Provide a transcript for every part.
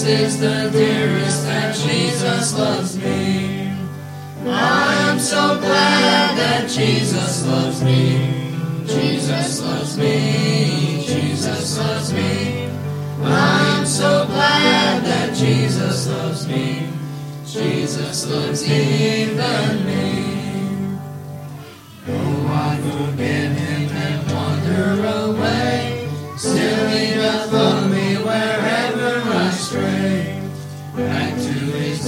This is the dearest that Jesus loves me. I am so glad that Jesus loves me. Jesus loves me. Jesus loves me. I am so glad that Jesus loves me. Jesus loves even me. Oh, I forget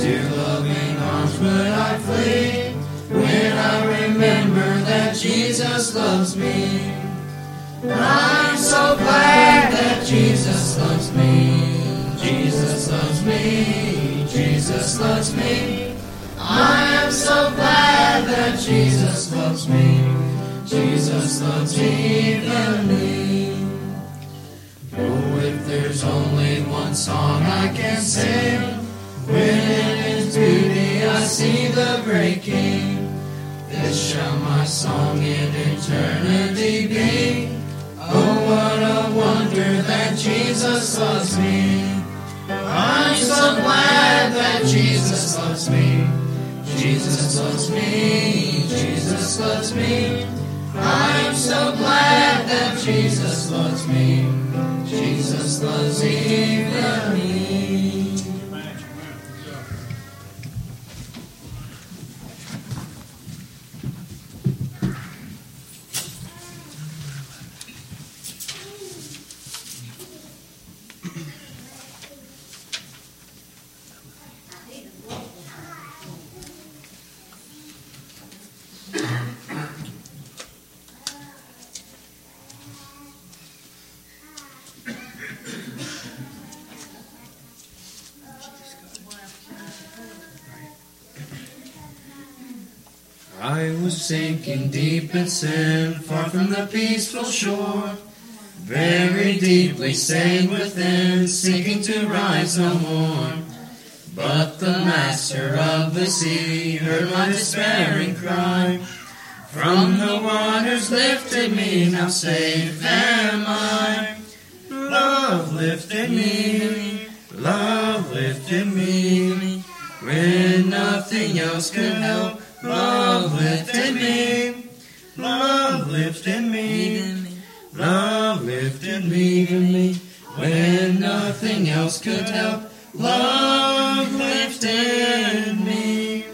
dear loving arms would I flee. When I remember that Jesus loves me. I'm so glad that Jesus loves me. Jesus loves me. Jesus loves me. I am so glad that Jesus loves me. Jesus loves even me. Oh, if there's only one song I can sing, see the breaking. King, this shall my song in eternity be. Oh, what a wonder that Jesus loves me. I'm so glad that Jesus loves me. Jesus loves me. Jesus loves me. I'm so glad that Jesus loves me. Jesus loves even me. Sinking deep in sin, far from the peaceful shore. Very deeply sank within, seeking to rise no more. But the master of the sea heard my despairing cry. From the waters lifted me, now safe am I. Love lifted me, love lifted me, when nothing else could help. Love lifted me, love lifted me, love lifted me me, when nothing else could help. Love lifted me.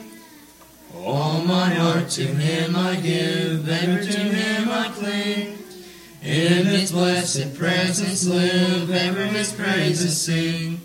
All my heart to Him I give, ever to Him I cling. In His blessed presence live, ever His praises sing.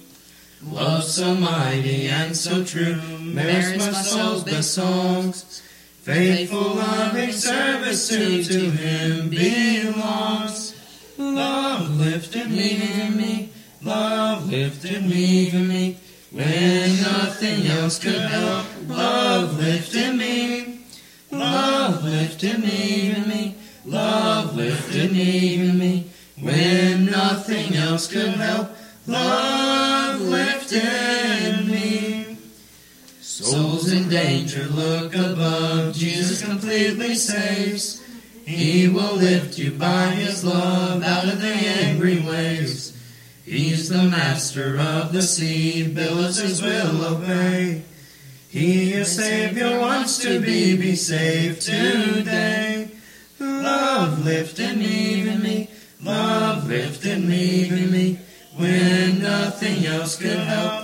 Love so mighty and so true merits my soul's best songs. Faithful, loving service to, to Him belongs. Love lifted me, me, love lifted me, me, when nothing else could help. Love lifted me, love lifted me, me, love lifted me, me, when nothing else could help. Love lifted me. Souls in danger, look above. Jesus completely saves. He will lift you by His love out of the angry waves. He's the master of the sea, billows will obey. He, your Savior, wants to be, be saved today. Love lifted me, me, love lifted me, me, when nothing else could help.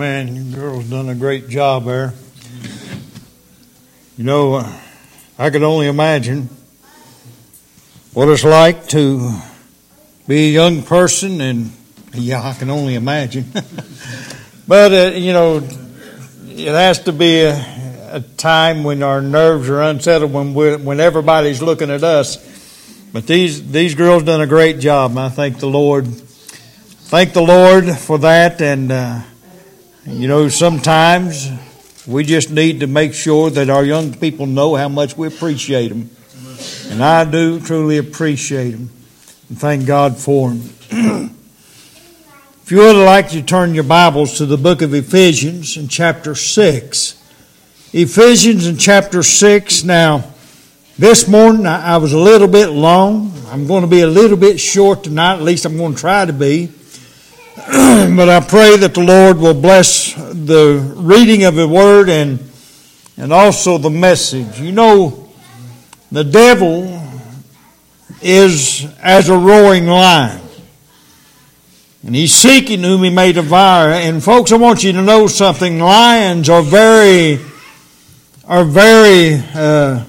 Amen. You girls done a great job there. You know, I could only imagine what it's like to be a young person, and yeah, I can only imagine. but uh, you know, it has to be a, a, time when our nerves are unsettled when when everybody's looking at us. But these these girls done a great job. and I thank the Lord. Thank the Lord for that, and uh, you know, sometimes we just need to make sure that our young people know how much we appreciate them. And I do truly appreciate them. And thank God for them. if you would like to turn your Bibles to the book of Ephesians in chapter 6. Ephesians in chapter 6. Now, this morning I was a little bit long. I'm going to be a little bit short tonight. At least I'm going to try to be. but I pray that the Lord will bless the reading of the word and and also the message. You know, the devil is as a roaring lion. And he's seeking whom he may devour. And folks, I want you to know something. Lions are very, are very uh,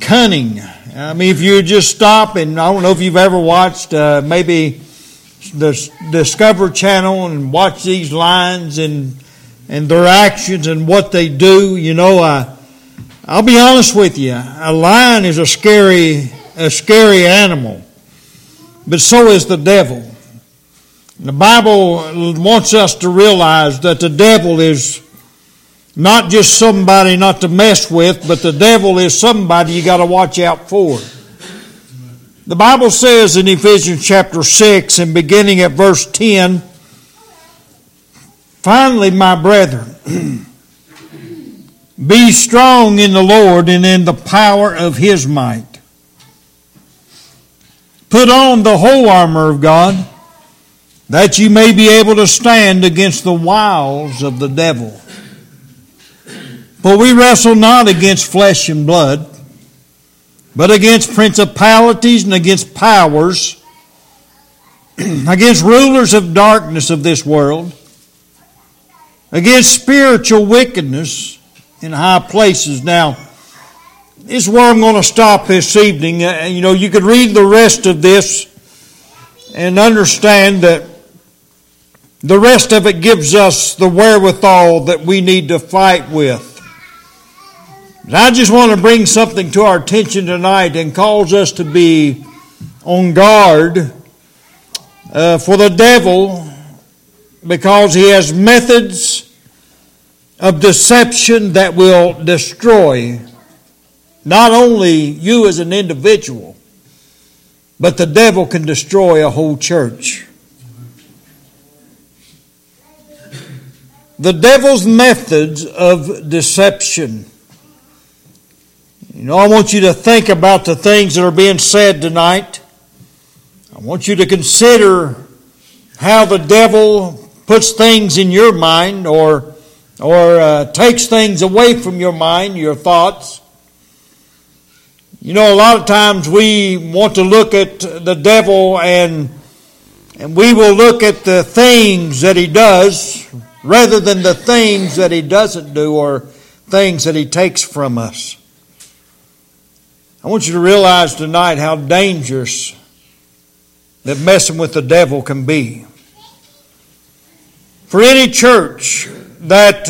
cunning. I mean, if you just stop and I don't know if you've ever watched uh, maybe the Discover Channel and watch these lions and and their actions and what they do. You know, I, I'll be honest with you. A lion is a scary a scary animal, but so is the devil. The Bible wants us to realize that the devil is not just somebody not to mess with, but the devil is somebody you got to watch out for. The Bible says in Ephesians chapter 6 and beginning at verse 10, Finally, my brethren, be strong in the Lord and in the power of his might. Put on the whole armor of God, that you may be able to stand against the wiles of the devil. For we wrestle not against flesh and blood but against principalities and against powers, against rulers of darkness of this world, against spiritual wickedness in high places. Now, this is where I'm going to stop this evening. Uh, you know, you could read the rest of this and understand that the rest of it gives us the wherewithal that we need to fight with. I just want to bring something to our attention tonight and cause us to be on guard uh, for the devil because he has methods of deception that will destroy not only you as an individual, but the devil can destroy a whole church. The devil's methods of deception. You know, I want you to think about the things that are being said tonight. I want you to consider how the devil puts things in your mind or, or uh, takes things away from your mind, your thoughts. You know, a lot of times we want to look at the devil and, and we will look at the things that he does rather than the things that he doesn't do or things that he takes from us. I want you to realize tonight how dangerous that messing with the devil can be. For any church that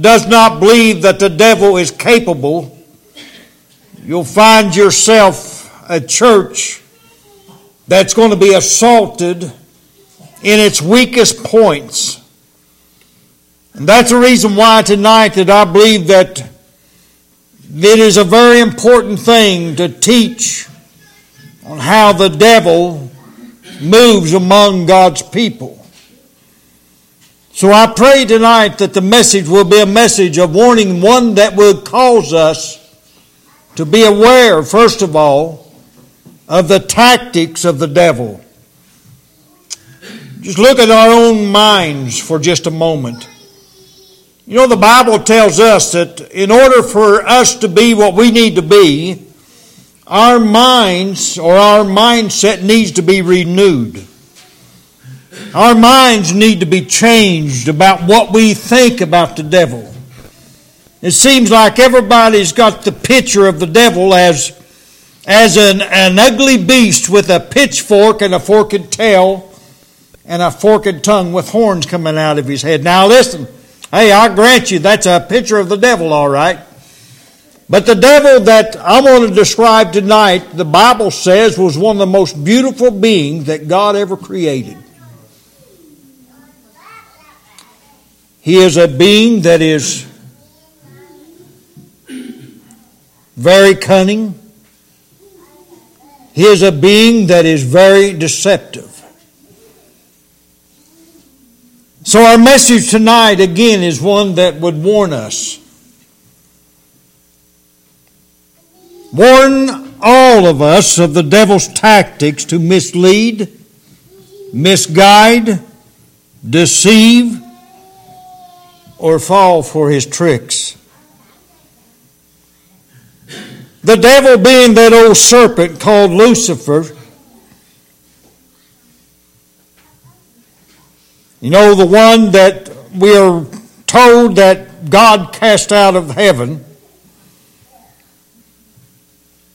does not believe that the devil is capable, you'll find yourself a church that's going to be assaulted in its weakest points. And that's the reason why tonight that I believe that it is a very important thing to teach on how the devil moves among God's people. So I pray tonight that the message will be a message of warning, one that will cause us to be aware, first of all, of the tactics of the devil. Just look at our own minds for just a moment. You know, the Bible tells us that in order for us to be what we need to be, our minds or our mindset needs to be renewed. Our minds need to be changed about what we think about the devil. It seems like everybody's got the picture of the devil as, as an, an ugly beast with a pitchfork and a forked tail and a forked tongue with horns coming out of his head. Now listen, hey, I grant you that's a picture of the devil, all right. But the devil that I want to describe tonight, the Bible says, was one of the most beautiful beings that God ever created. He is a being that is very cunning. He is a being that is very deceptive. So, our message tonight again is one that would warn us. Warn all of us of the devil's tactics to mislead, misguide, deceive, or fall for his tricks. The devil being that old serpent called Lucifer. You know, the one that we are told that God cast out of heaven.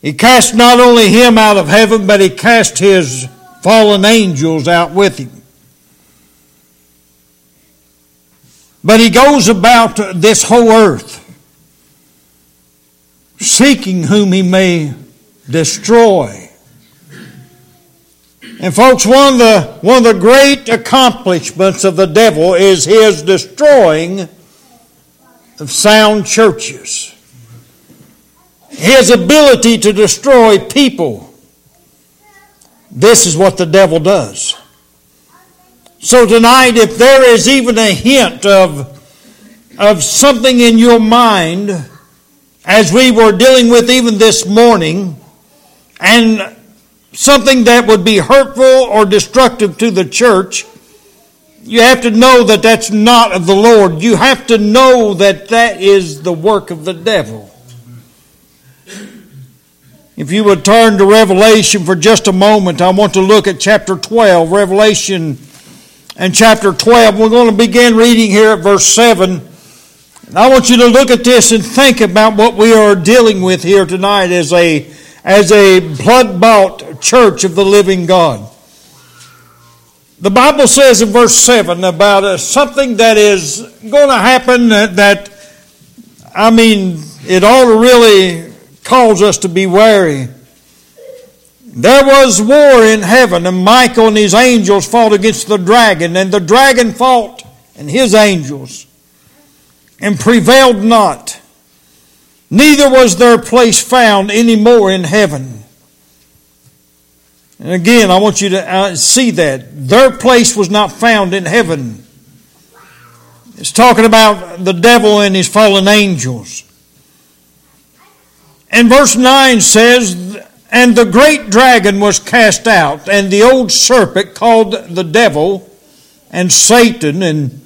He cast not only him out of heaven, but he cast his fallen angels out with him. But he goes about this whole earth seeking whom he may destroy. And folks, one of the one of the great accomplishments of the devil is his destroying of sound churches. His ability to destroy people. This is what the devil does. So tonight, if there is even a hint of, of something in your mind as we were dealing with even this morning, and something that would be hurtful or destructive to the church, you have to know that that's not of the Lord. You have to know that that is the work of the devil. If you would turn to Revelation for just a moment, I want to look at chapter 12, Revelation and chapter 12. We're going to begin reading here at verse 7. And I want you to look at this and think about what we are dealing with here tonight as a, as a blood bought church of the living God. The Bible says in verse 7 about uh, something that is going to happen that, that, I mean, it ought to really cause us to be wary. There was war in heaven, and Michael and his angels fought against the dragon, and the dragon fought and his angels and prevailed not. Neither was their place found any more in heaven. And again, I want you to uh, see that. Their place was not found in heaven. It's talking about the devil and his fallen angels. And verse 9 says, And the great dragon was cast out, and the old serpent called the devil and Satan, and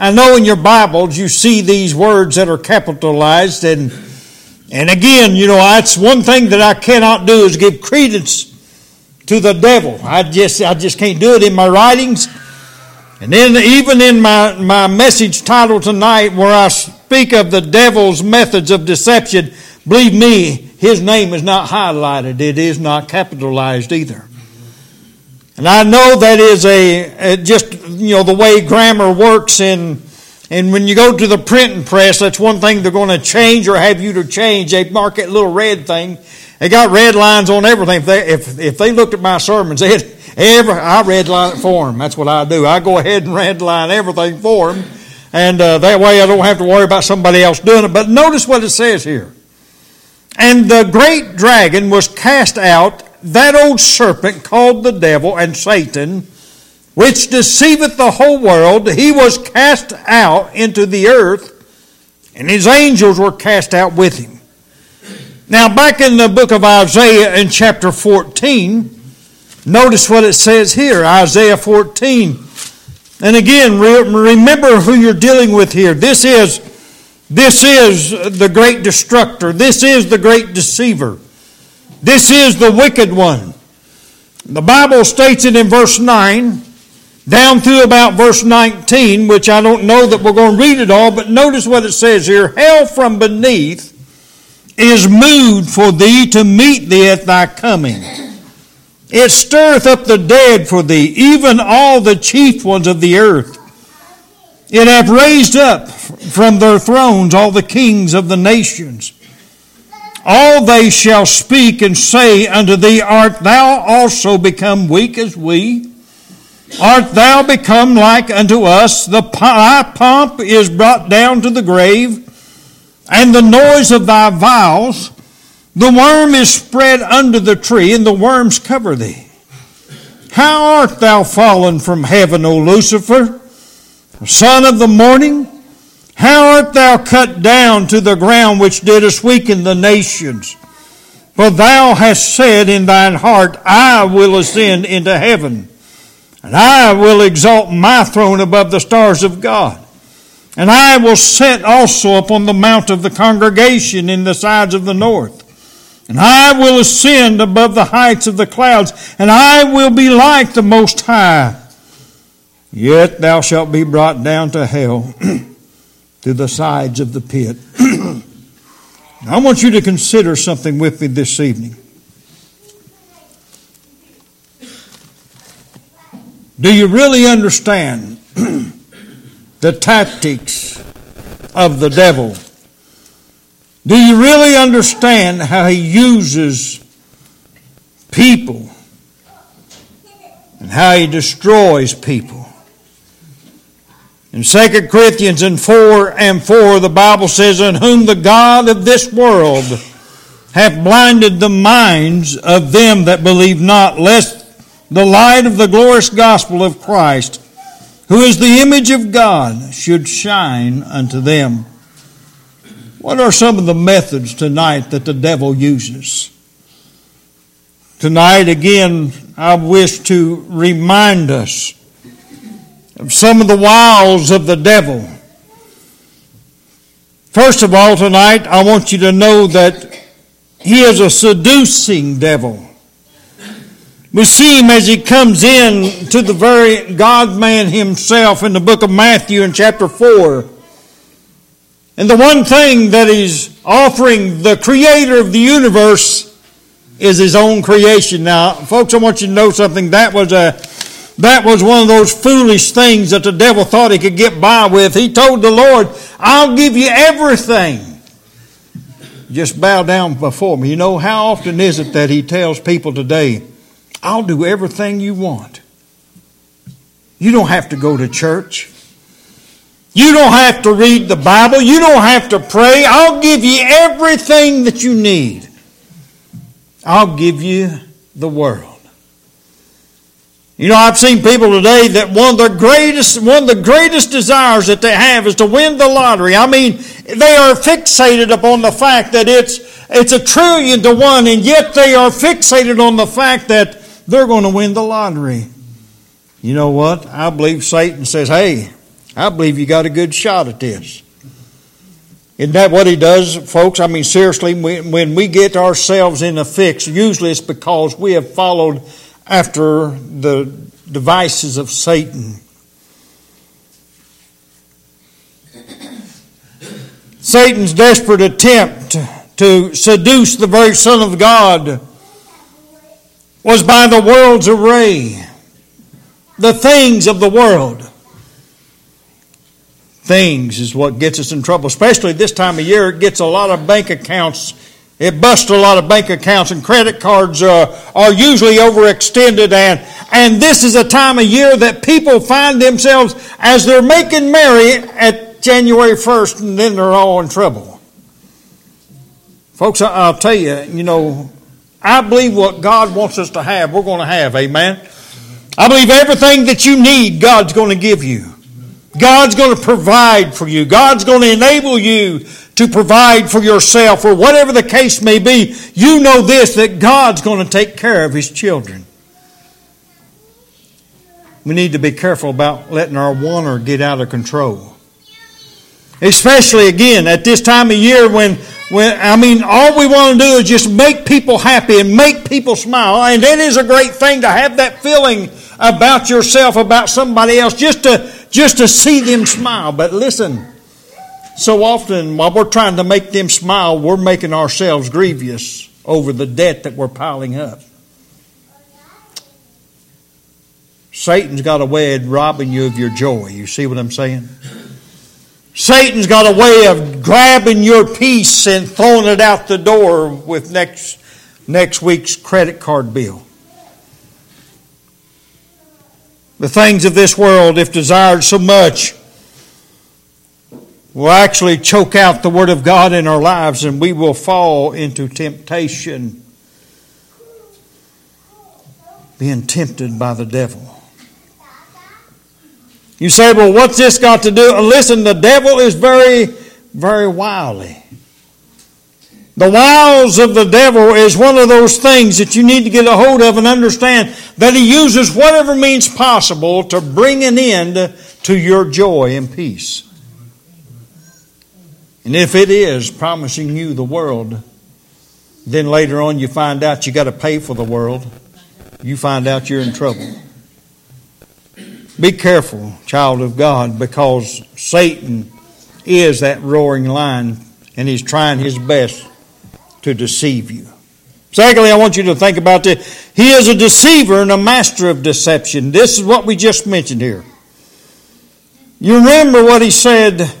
I know in your Bibles you see these words that are capitalized, and and again, you know, that's one thing that I cannot do is give credence to the devil. I just I just can't do it in my writings. And then even in my, my message title tonight, where I speak of the devil's methods of deception, believe me, his name is not highlighted. It is not capitalized either. And I know that is a, just you know the way grammar works in and when you go to the printing press, that's one thing they're going to change or have you to change. They mark that little red thing. They got red lines on everything. If they, if, if they looked at my sermons, they had every, I red line it for them. That's what I do. I go ahead and red line everything for them. And uh, that way I don't have to worry about somebody else doing it. But notice what it says here. And the great dragon was cast out that old serpent called the devil and Satan, which deceiveth the whole world, he was cast out into the earth, and his angels were cast out with him. Now, back in the book of Isaiah in chapter 14, notice what it says here Isaiah 14. And again, remember who you're dealing with here. This is, this is the great destructor. This is the great deceiver. This is the wicked one. The Bible states it in verse 9 down through about verse 19, which I don't know that we're going to read it all, but notice what it says here. Hell from beneath is moved for thee to meet thee at thy coming. It stirreth up the dead for thee, even all the chief ones of the earth. It hath raised up from their thrones all the kings of the nations. All they shall speak and say unto thee, Art thou also become weak as we? Art thou become like unto us? The thy pomp is brought down to the grave, and the noise of thy viols. The worm is spread under the tree, and the worms cover thee. How art thou fallen from heaven, O Lucifer, son of the morning? How art thou cut down to the ground which didst weaken the nations? For thou hast said in thine heart, I will ascend into heaven, and I will exalt my throne above the stars of God. And I will set also upon the mount of the congregation in the sides of the north. And I will ascend above the heights of the clouds, and I will be like the Most High. Yet thou shalt be brought down to hell, to the sides of the pit. I want you to consider something with me this evening. Do you really understand the tactics of the devil? Do you really understand how he uses people and how he destroys people? In 2 Corinthians in 4 and 4, the Bible says, In whom the God of this world hath blinded the minds of them that believe not, lest the light of the glorious gospel of Christ, who is the image of God, should shine unto them. What are some of the methods tonight that the devil uses? Tonight, again, I wish to remind us of some of the wiles of the devil. First of all, tonight, I want you to know that he is a seducing devil. We see him as he comes in to the very God man himself in the book of Matthew in chapter 4. And the one thing that he's offering the creator of the universe is his own creation. Now, folks, I want you to know something. That was a that was one of those foolish things that the devil thought he could get by with. He told the Lord, I'll give you everything. Just bow down before me. You know, how often is it that he tells people today, I'll do everything you want. You don't have to go to church. You don't have to read the Bible. You don't have to pray. I'll give you everything that you need. I'll give you the world. You know, I've seen people today that one of the greatest, one of the greatest desires that they have is to win the lottery. I mean, they are fixated upon the fact that it's, it's a trillion to one, and yet they are fixated on the fact that they're going to win the lottery. You know what? I believe Satan says, hey, I believe you got a good shot at this. Isn't that what he does, folks? I mean, seriously, when we get ourselves in a fix, usually it's because we have followed after the devices of Satan. Satan's desperate attempt to seduce the very Son of God was by the world's array, the things of the world. Things is what gets us in trouble, especially this time of year. It gets a lot of bank accounts it busts a lot of bank accounts and credit cards uh, are usually overextended and, and this is a time of year that people find themselves as they're making merry at January 1st and then they're all in trouble. Folks, I'll tell you, you know, I believe what God wants us to have, we're going to have. Amen. I believe everything that you need, God's going to give you. God's going to provide for you. God's going to enable you to provide for yourself or whatever the case may be, you know this that God's going to take care of His children. We need to be careful about letting our wanter get out of control. Especially again at this time of year when, when I mean, all we want to do is just make people happy and make people smile. And it is a great thing to have that feeling about yourself, about somebody else, just to, just to see them smile. But listen, so often while we're trying to make them smile, we're making ourselves grievous over the debt that we're piling up. Satan's got a way of robbing you of your joy. You see what I'm saying? Satan's got a way of grabbing your peace and throwing it out the door with next, next week's credit card bill. The things of this world, if desired so much, will actually choke out the Word of God in our lives and we will fall into temptation, being tempted by the devil. You say, well, what's this got to do? Uh, listen, the devil is very, very wily. The wiles of the devil is one of those things that you need to get a hold of and understand that he uses whatever means possible to bring an end to your joy and peace. And if it is promising you the world, then later on you find out you got to pay for the world. You find out you're in trouble. Be careful, child of God, because Satan is that roaring lion and he's trying his best to deceive you. Secondly, I want you to think about this. He is a deceiver and a master of deception. This is what we just mentioned here. You remember what he said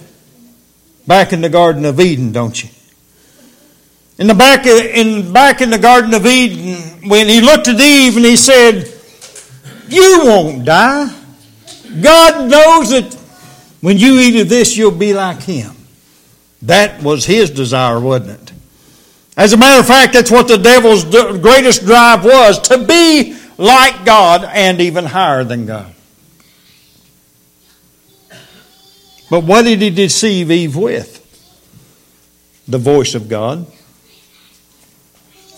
back in the Garden of Eden, don't you? In the back in back in the Garden of Eden, when he looked at Eve and he said, "You won't die." God knows that when you eat of this, you'll be like Him. That was His desire, wasn't it? As a matter of fact, that's what the devil's greatest drive was to be like God and even higher than God. But what did he deceive Eve with? The voice of God.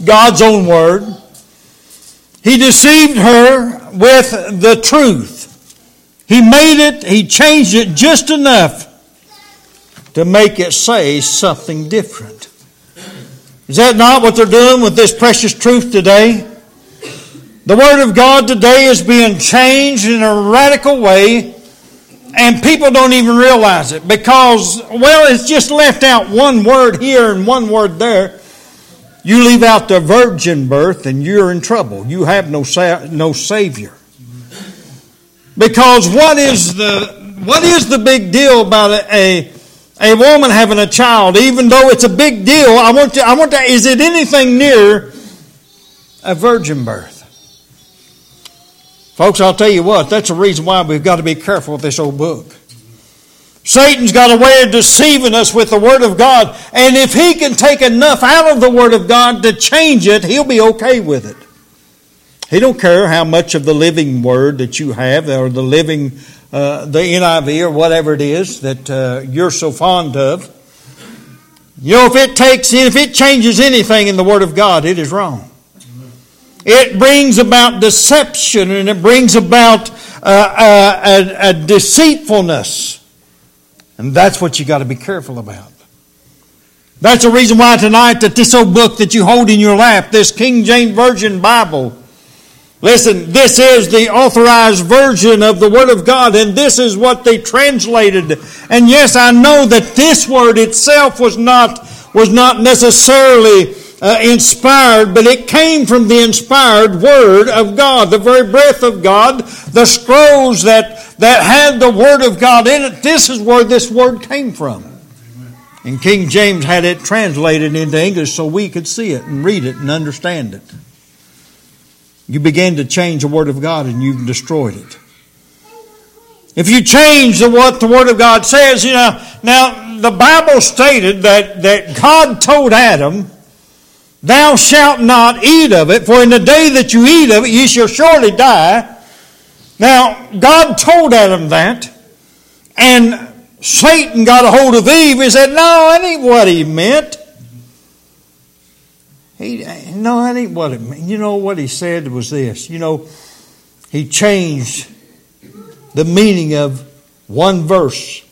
God's own word. He deceived her with the truth. He made it, he changed it just enough to make it say something different. Is that not what they're doing with this precious truth today? The Word of God today is being changed in a radical way, and people don't even realize it because, well, it's just left out one word here and one word there. You leave out the virgin birth, and you're in trouble. You have no, sa- no Savior. Because what is the what is the big deal about a, a, woman having a child? Even though it's a big deal, I want to I want to is it anything near a virgin birth? Folks, I'll tell you what, that's the reason why we've got to be careful with this old book. Satan's got a way of deceiving us with the Word of God, and if he can take enough out of the Word of God to change it, he'll be okay with it. He don't care how much of the living word that you have, or the living, uh, the NIV, or whatever it is that uh, you're so fond of. You know, if it takes, if it changes anything in the Word of God, it is wrong. It brings about deception and it brings about uh, uh a, a deceitfulness. And that's what you got to be careful about. That's the reason why tonight that this old book that you hold in your lap, this King James Version Bible, Listen, this is the authorized version of the Word of God, and this is what they translated. And yes, I know that this word itself was not, was not necessarily uh, inspired, but it came from the inspired Word of God, the very breath of God, the scrolls that, that had the Word of God in it. This is where this word came from. And King James had it translated into English so we could see it and read it and understand it. You began to change the Word of God and you've destroyed it. If you change the, what the Word of God says, you know, now the Bible stated that, that God told Adam, Thou shalt not eat of it, for in the day that you eat of it, ye shall surely die. Now, God told Adam that, and Satan got a hold of Eve and said, No, that ain't what he meant. He, no, that ain't what it meant. You know what he said was this. You know, he changed the meaning of one verse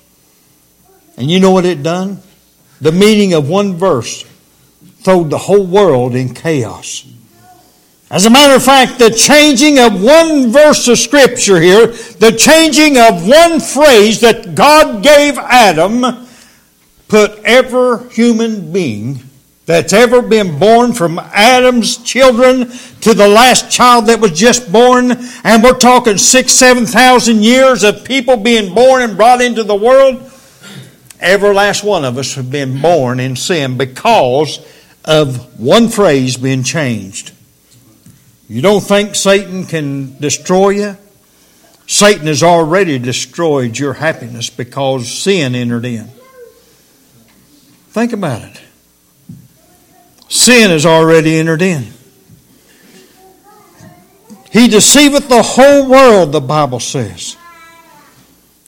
And you know what it done? The meaning of one verse throwed the whole world in chaos. As a matter of fact, the changing of one verse of scripture here, the changing of one phrase that God gave Adam, put every human being that's ever been born from Adam's children to the last child that was just born, and we're talking six, seven thousand years of people being born and brought into the world. Every last one of us have been born in sin because of one phrase being changed. You don't think Satan can destroy you? Satan has already destroyed your happiness because sin entered in. Think about it. Sin has already entered in. He deceiveth the whole world, the Bible says.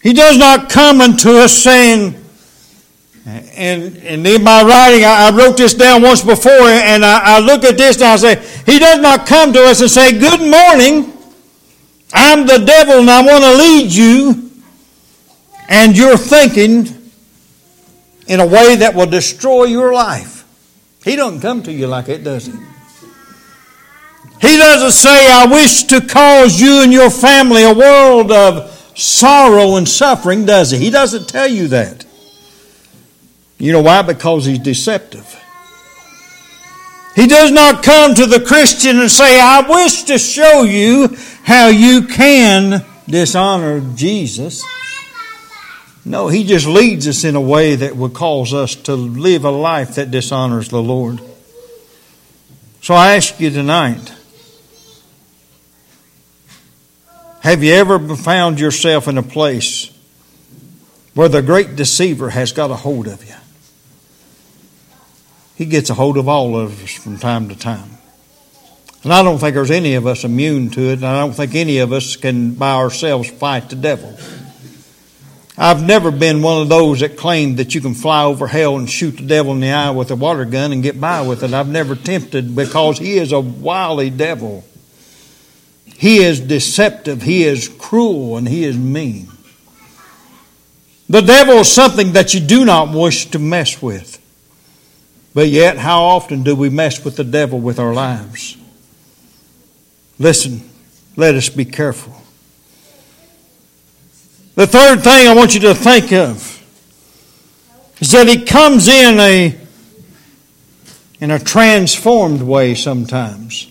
He does not come unto us saying, and, and in my writing, I, I wrote this down once before, and I, I look at this and I say, He does not come to us and say, Good morning, I'm the devil and I want to lead you, and you're thinking in a way that will destroy your life. He doesn't come to you like it, does he? He doesn't say, I wish to cause you and your family a world of sorrow and suffering, does he? He doesn't tell you that. You know why? Because he's deceptive. He does not come to the Christian and say, I wish to show you how you can dishonor Jesus. No, he just leads us in a way that would cause us to live a life that dishonors the Lord. So I ask you tonight have you ever found yourself in a place where the great deceiver has got a hold of you? He gets a hold of all of us from time to time. And I don't think there's any of us immune to it, and I don't think any of us can by ourselves fight the devil. I've never been one of those that claimed that you can fly over hell and shoot the devil in the eye with a water gun and get by with it. I've never tempted because he is a wily devil. He is deceptive, he is cruel, and he is mean. The devil is something that you do not wish to mess with. But yet, how often do we mess with the devil with our lives? Listen, let us be careful. The third thing I want you to think of is that he comes in a in a transformed way sometimes.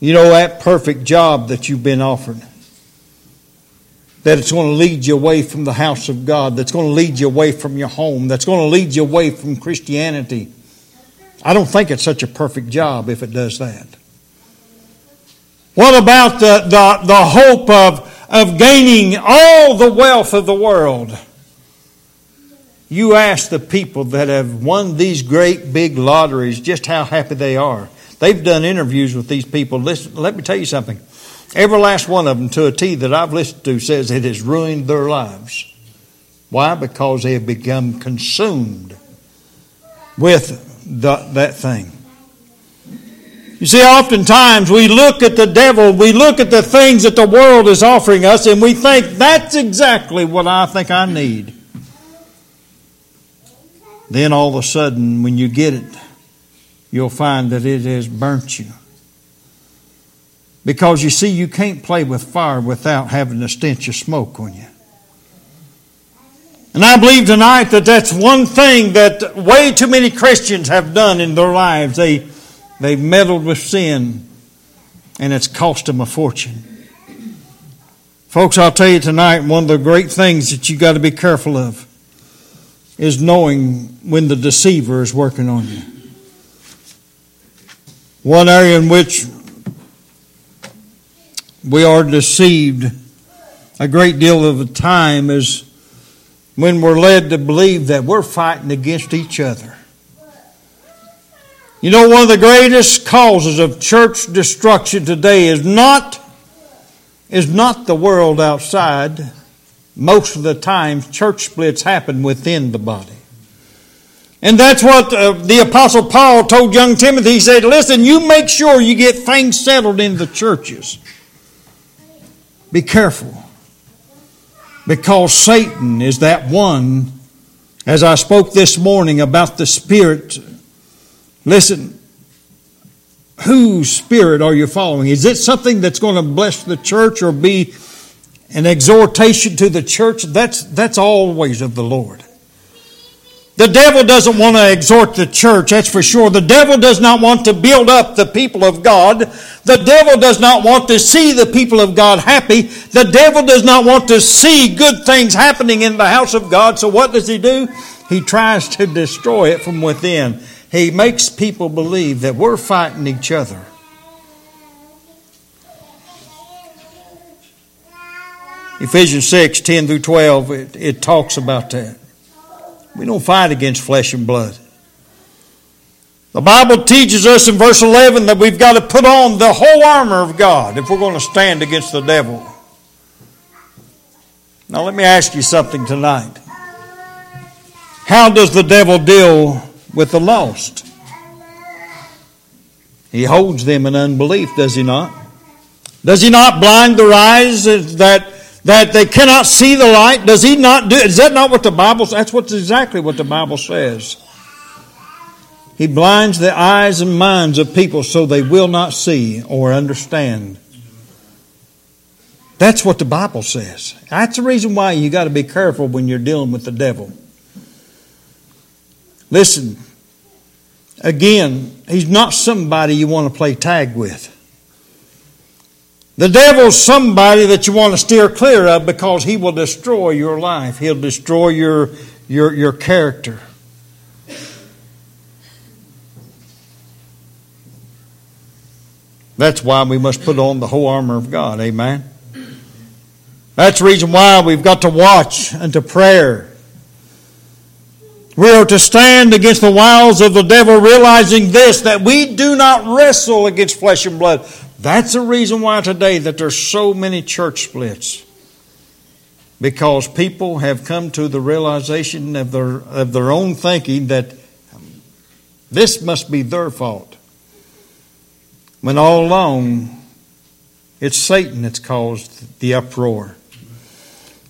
You know that perfect job that you've been offered that it's going to lead you away from the house of God, that's going to lead you away from your home, that's going to lead you away from Christianity. I don't think it's such a perfect job if it does that. What about the, the, the hope of, of gaining all the wealth of the world? You ask the people that have won these great big lotteries just how happy they are. They've done interviews with these people. Listen, let me tell you something. Every last one of them, to a T that I've listened to, says it has ruined their lives. Why? Because they have become consumed with the, that thing. You see, oftentimes we look at the devil, we look at the things that the world is offering us, and we think that's exactly what I think I need. Then all of a sudden, when you get it, you'll find that it has burnt you. Because you see, you can't play with fire without having the stench of smoke on you. And I believe tonight that that's one thing that way too many Christians have done in their lives. They, they've meddled with sin, and it's cost them a fortune. Folks, I'll tell you tonight, one of the great things that you've got to be careful of is knowing when the deceiver is working on you. One area in which we are deceived a great deal of the time is when we're led to believe that we're fighting against each other. You know, one of the greatest causes of church destruction today is not, is not the world outside. Most of the time, church splits happen within the body. And that's what uh, the Apostle Paul told young Timothy. He said, Listen, you make sure you get things settled in the churches. Be careful. Because Satan is that one, as I spoke this morning about the Spirit. Listen, whose Spirit are you following? Is it something that's going to bless the church or be an exhortation to the church? That's, that's always of the Lord. The devil doesn't want to exhort the church, that's for sure. The devil does not want to build up the people of God. The devil does not want to see the people of God happy. The devil does not want to see good things happening in the house of God. So what does he do? He tries to destroy it from within. He makes people believe that we're fighting each other. Ephesians 6 10 through 12, it, it talks about that. We don't fight against flesh and blood. The Bible teaches us in verse 11 that we've got to put on the whole armor of God if we're going to stand against the devil. Now, let me ask you something tonight. How does the devil deal with the lost? He holds them in unbelief, does he not? Does he not blind their eyes that that they cannot see the light? Does he not do? Is that not what the Bible? Says that's what exactly what the Bible says. He blinds the eyes and minds of people so they will not see or understand. That's what the Bible says. That's the reason why you got to be careful when you're dealing with the devil. Listen, again, he's not somebody you want to play tag with. The devil's somebody that you want to steer clear of because he will destroy your life. He'll destroy your, your, your character. That's why we must put on the whole armor of God. Amen. That's the reason why we've got to watch and to prayer. We are to stand against the wiles of the devil, realizing this that we do not wrestle against flesh and blood, that's the reason why today that there's so many church splits. Because people have come to the realization of their, of their own thinking that this must be their fault. When all along, it's Satan that's caused the uproar.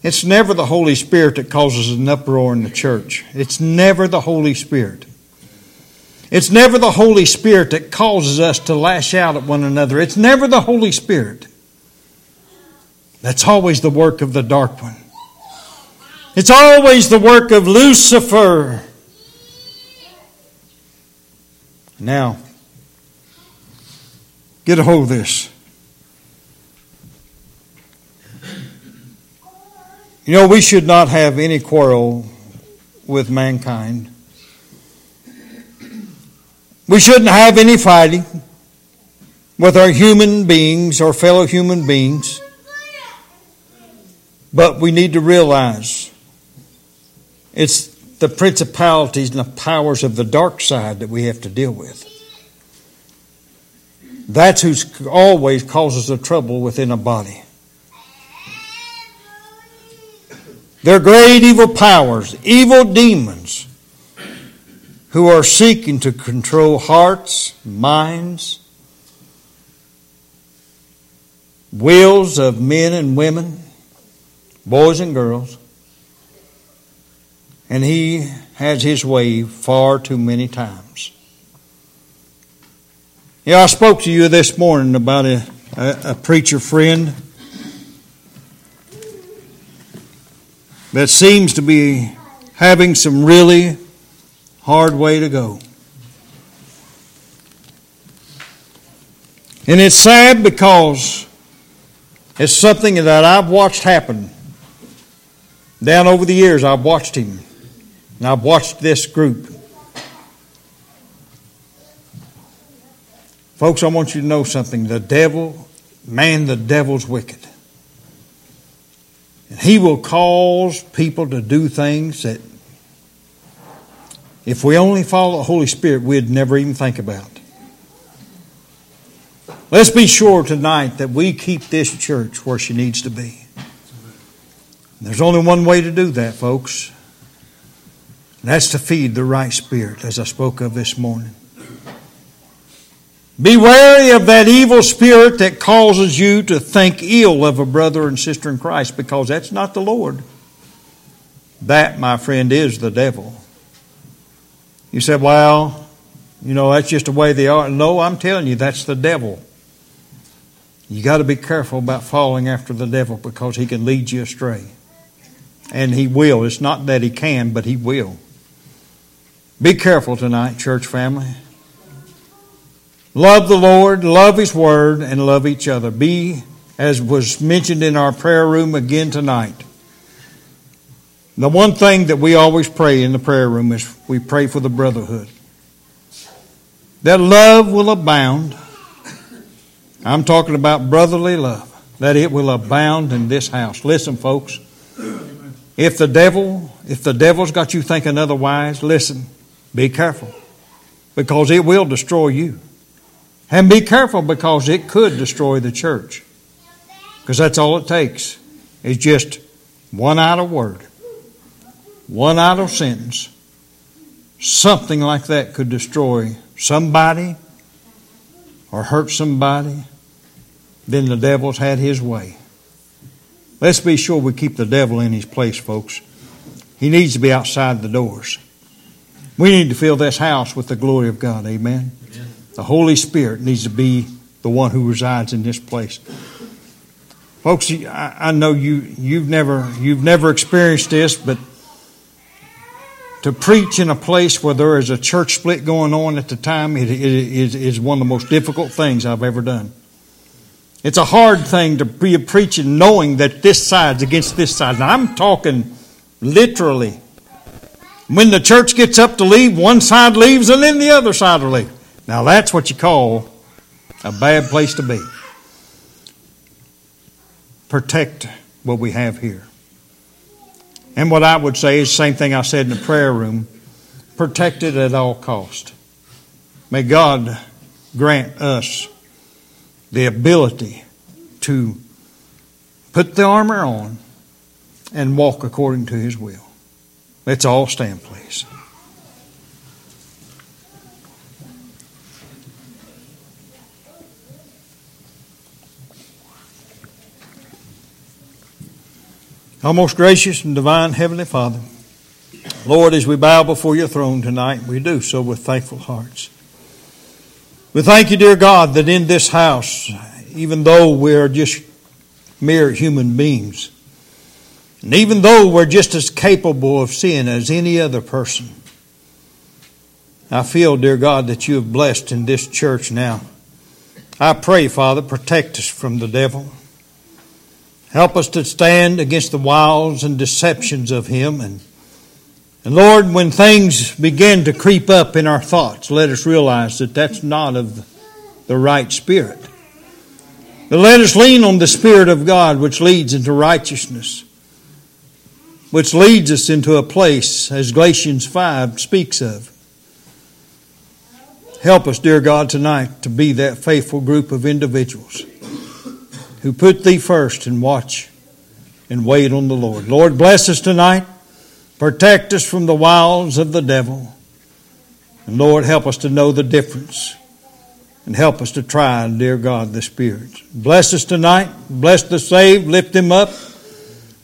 It's never the Holy Spirit that causes an uproar in the church. It's never the Holy Spirit. It's never the Holy Spirit that causes us to lash out at one another. It's never the Holy Spirit. That's always the work of the dark one. It's always the work of Lucifer. Now, get a hold of this. You know, we should not have any quarrel with mankind. We shouldn't have any fighting with our human beings, our fellow human beings. But we need to realize it's the principalities and the powers of the dark side that we have to deal with. That's who always causes the trouble within a body. They're great evil powers, evil demons who are seeking to control hearts, minds, wills of men and women, boys and girls. And he has his way far too many times. Yeah, I spoke to you this morning about a, a, a preacher friend that seems to be having some really hard way to go. And it's sad because it's something that I've watched happen. Down over the years, I've watched him. And I've watched this group. Folks, I want you to know something. The devil, man, the devil's wicked. And he will cause people to do things that if we only follow the Holy Spirit, we'd never even think about. Let's be sure tonight that we keep this church where she needs to be. There's only one way to do that, folks. that's to feed the right spirit, as I spoke of this morning. Be wary of that evil spirit that causes you to think ill of a brother and sister in Christ because that's not the Lord. That, my friend, is the devil. You said, well, you know, that's just the way they are. No, I'm telling you, that's the devil. You got to be careful about falling after the devil because he can lead you astray. And he will. It's not that he can, but he will. Be careful tonight, church family. Love the Lord, love His Word, and love each other. Be, as was mentioned in our prayer room again tonight, the one thing that we always pray in the prayer room is we pray for the brotherhood. That love will abound. I'm talking about brotherly love. That it will abound in this house. Listen, folks. If the devil, if the devil's got you thinking otherwise, listen, be careful. Because it will destroy you. And be careful because it could destroy the church. Because that's all it takes is just one idle word, one idle sentence. Something like that could destroy somebody or hurt somebody. Then the devil's had his way. Let's be sure we keep the devil in his place, folks. He needs to be outside the doors. We need to fill this house with the glory of God. Amen. The Holy Spirit needs to be the one who resides in this place. Folks, I know you, you've, never, you've never experienced this, but to preach in a place where there is a church split going on at the time it, it is, is one of the most difficult things I've ever done. It's a hard thing to be preaching knowing that this side's against this side. Now, I'm talking literally. When the church gets up to leave, one side leaves and then the other side will leave. Now that's what you call a bad place to be. Protect what we have here. And what I would say is the same thing I said in the prayer room protect it at all cost. May God grant us the ability to put the armor on and walk according to His will. Let's all stand, please. Our most gracious and divine Heavenly Father, Lord, as we bow before your throne tonight, we do so with thankful hearts. We thank you, dear God, that in this house, even though we are just mere human beings, and even though we're just as capable of sin as any other person, I feel, dear God, that you have blessed in this church now. I pray, Father, protect us from the devil. Help us to stand against the wiles and deceptions of him. And, and Lord, when things begin to creep up in our thoughts, let us realize that that's not of the right spirit. But let us lean on the Spirit of God, which leads into righteousness, which leads us into a place, as Galatians 5 speaks of. Help us, dear God, tonight to be that faithful group of individuals who put thee first and watch and wait on the Lord. Lord, bless us tonight. Protect us from the wiles of the devil. And Lord, help us to know the difference. And help us to try, dear God, the Spirit. Bless us tonight. Bless the saved. Lift them up.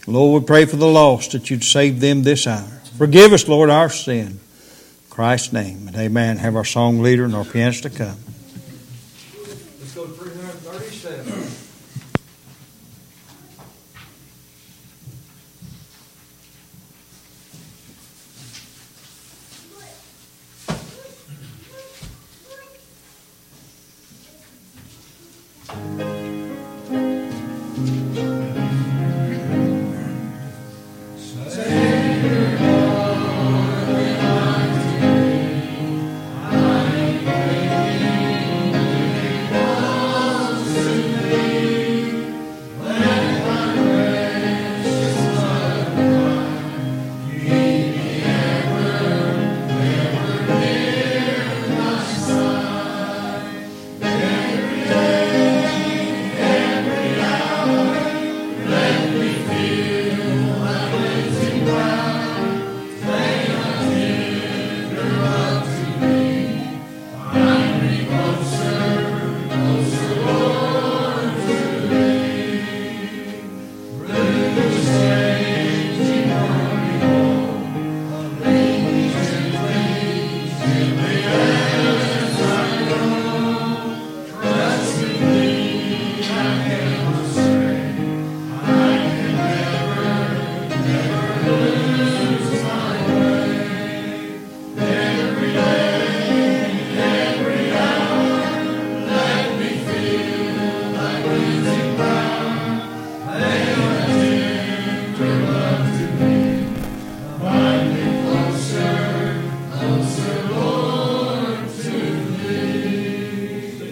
Lord, we pray for the lost that you'd save them this hour. Forgive us, Lord, our sin. In Christ's name. And amen. Have our song leader and our pianist to come.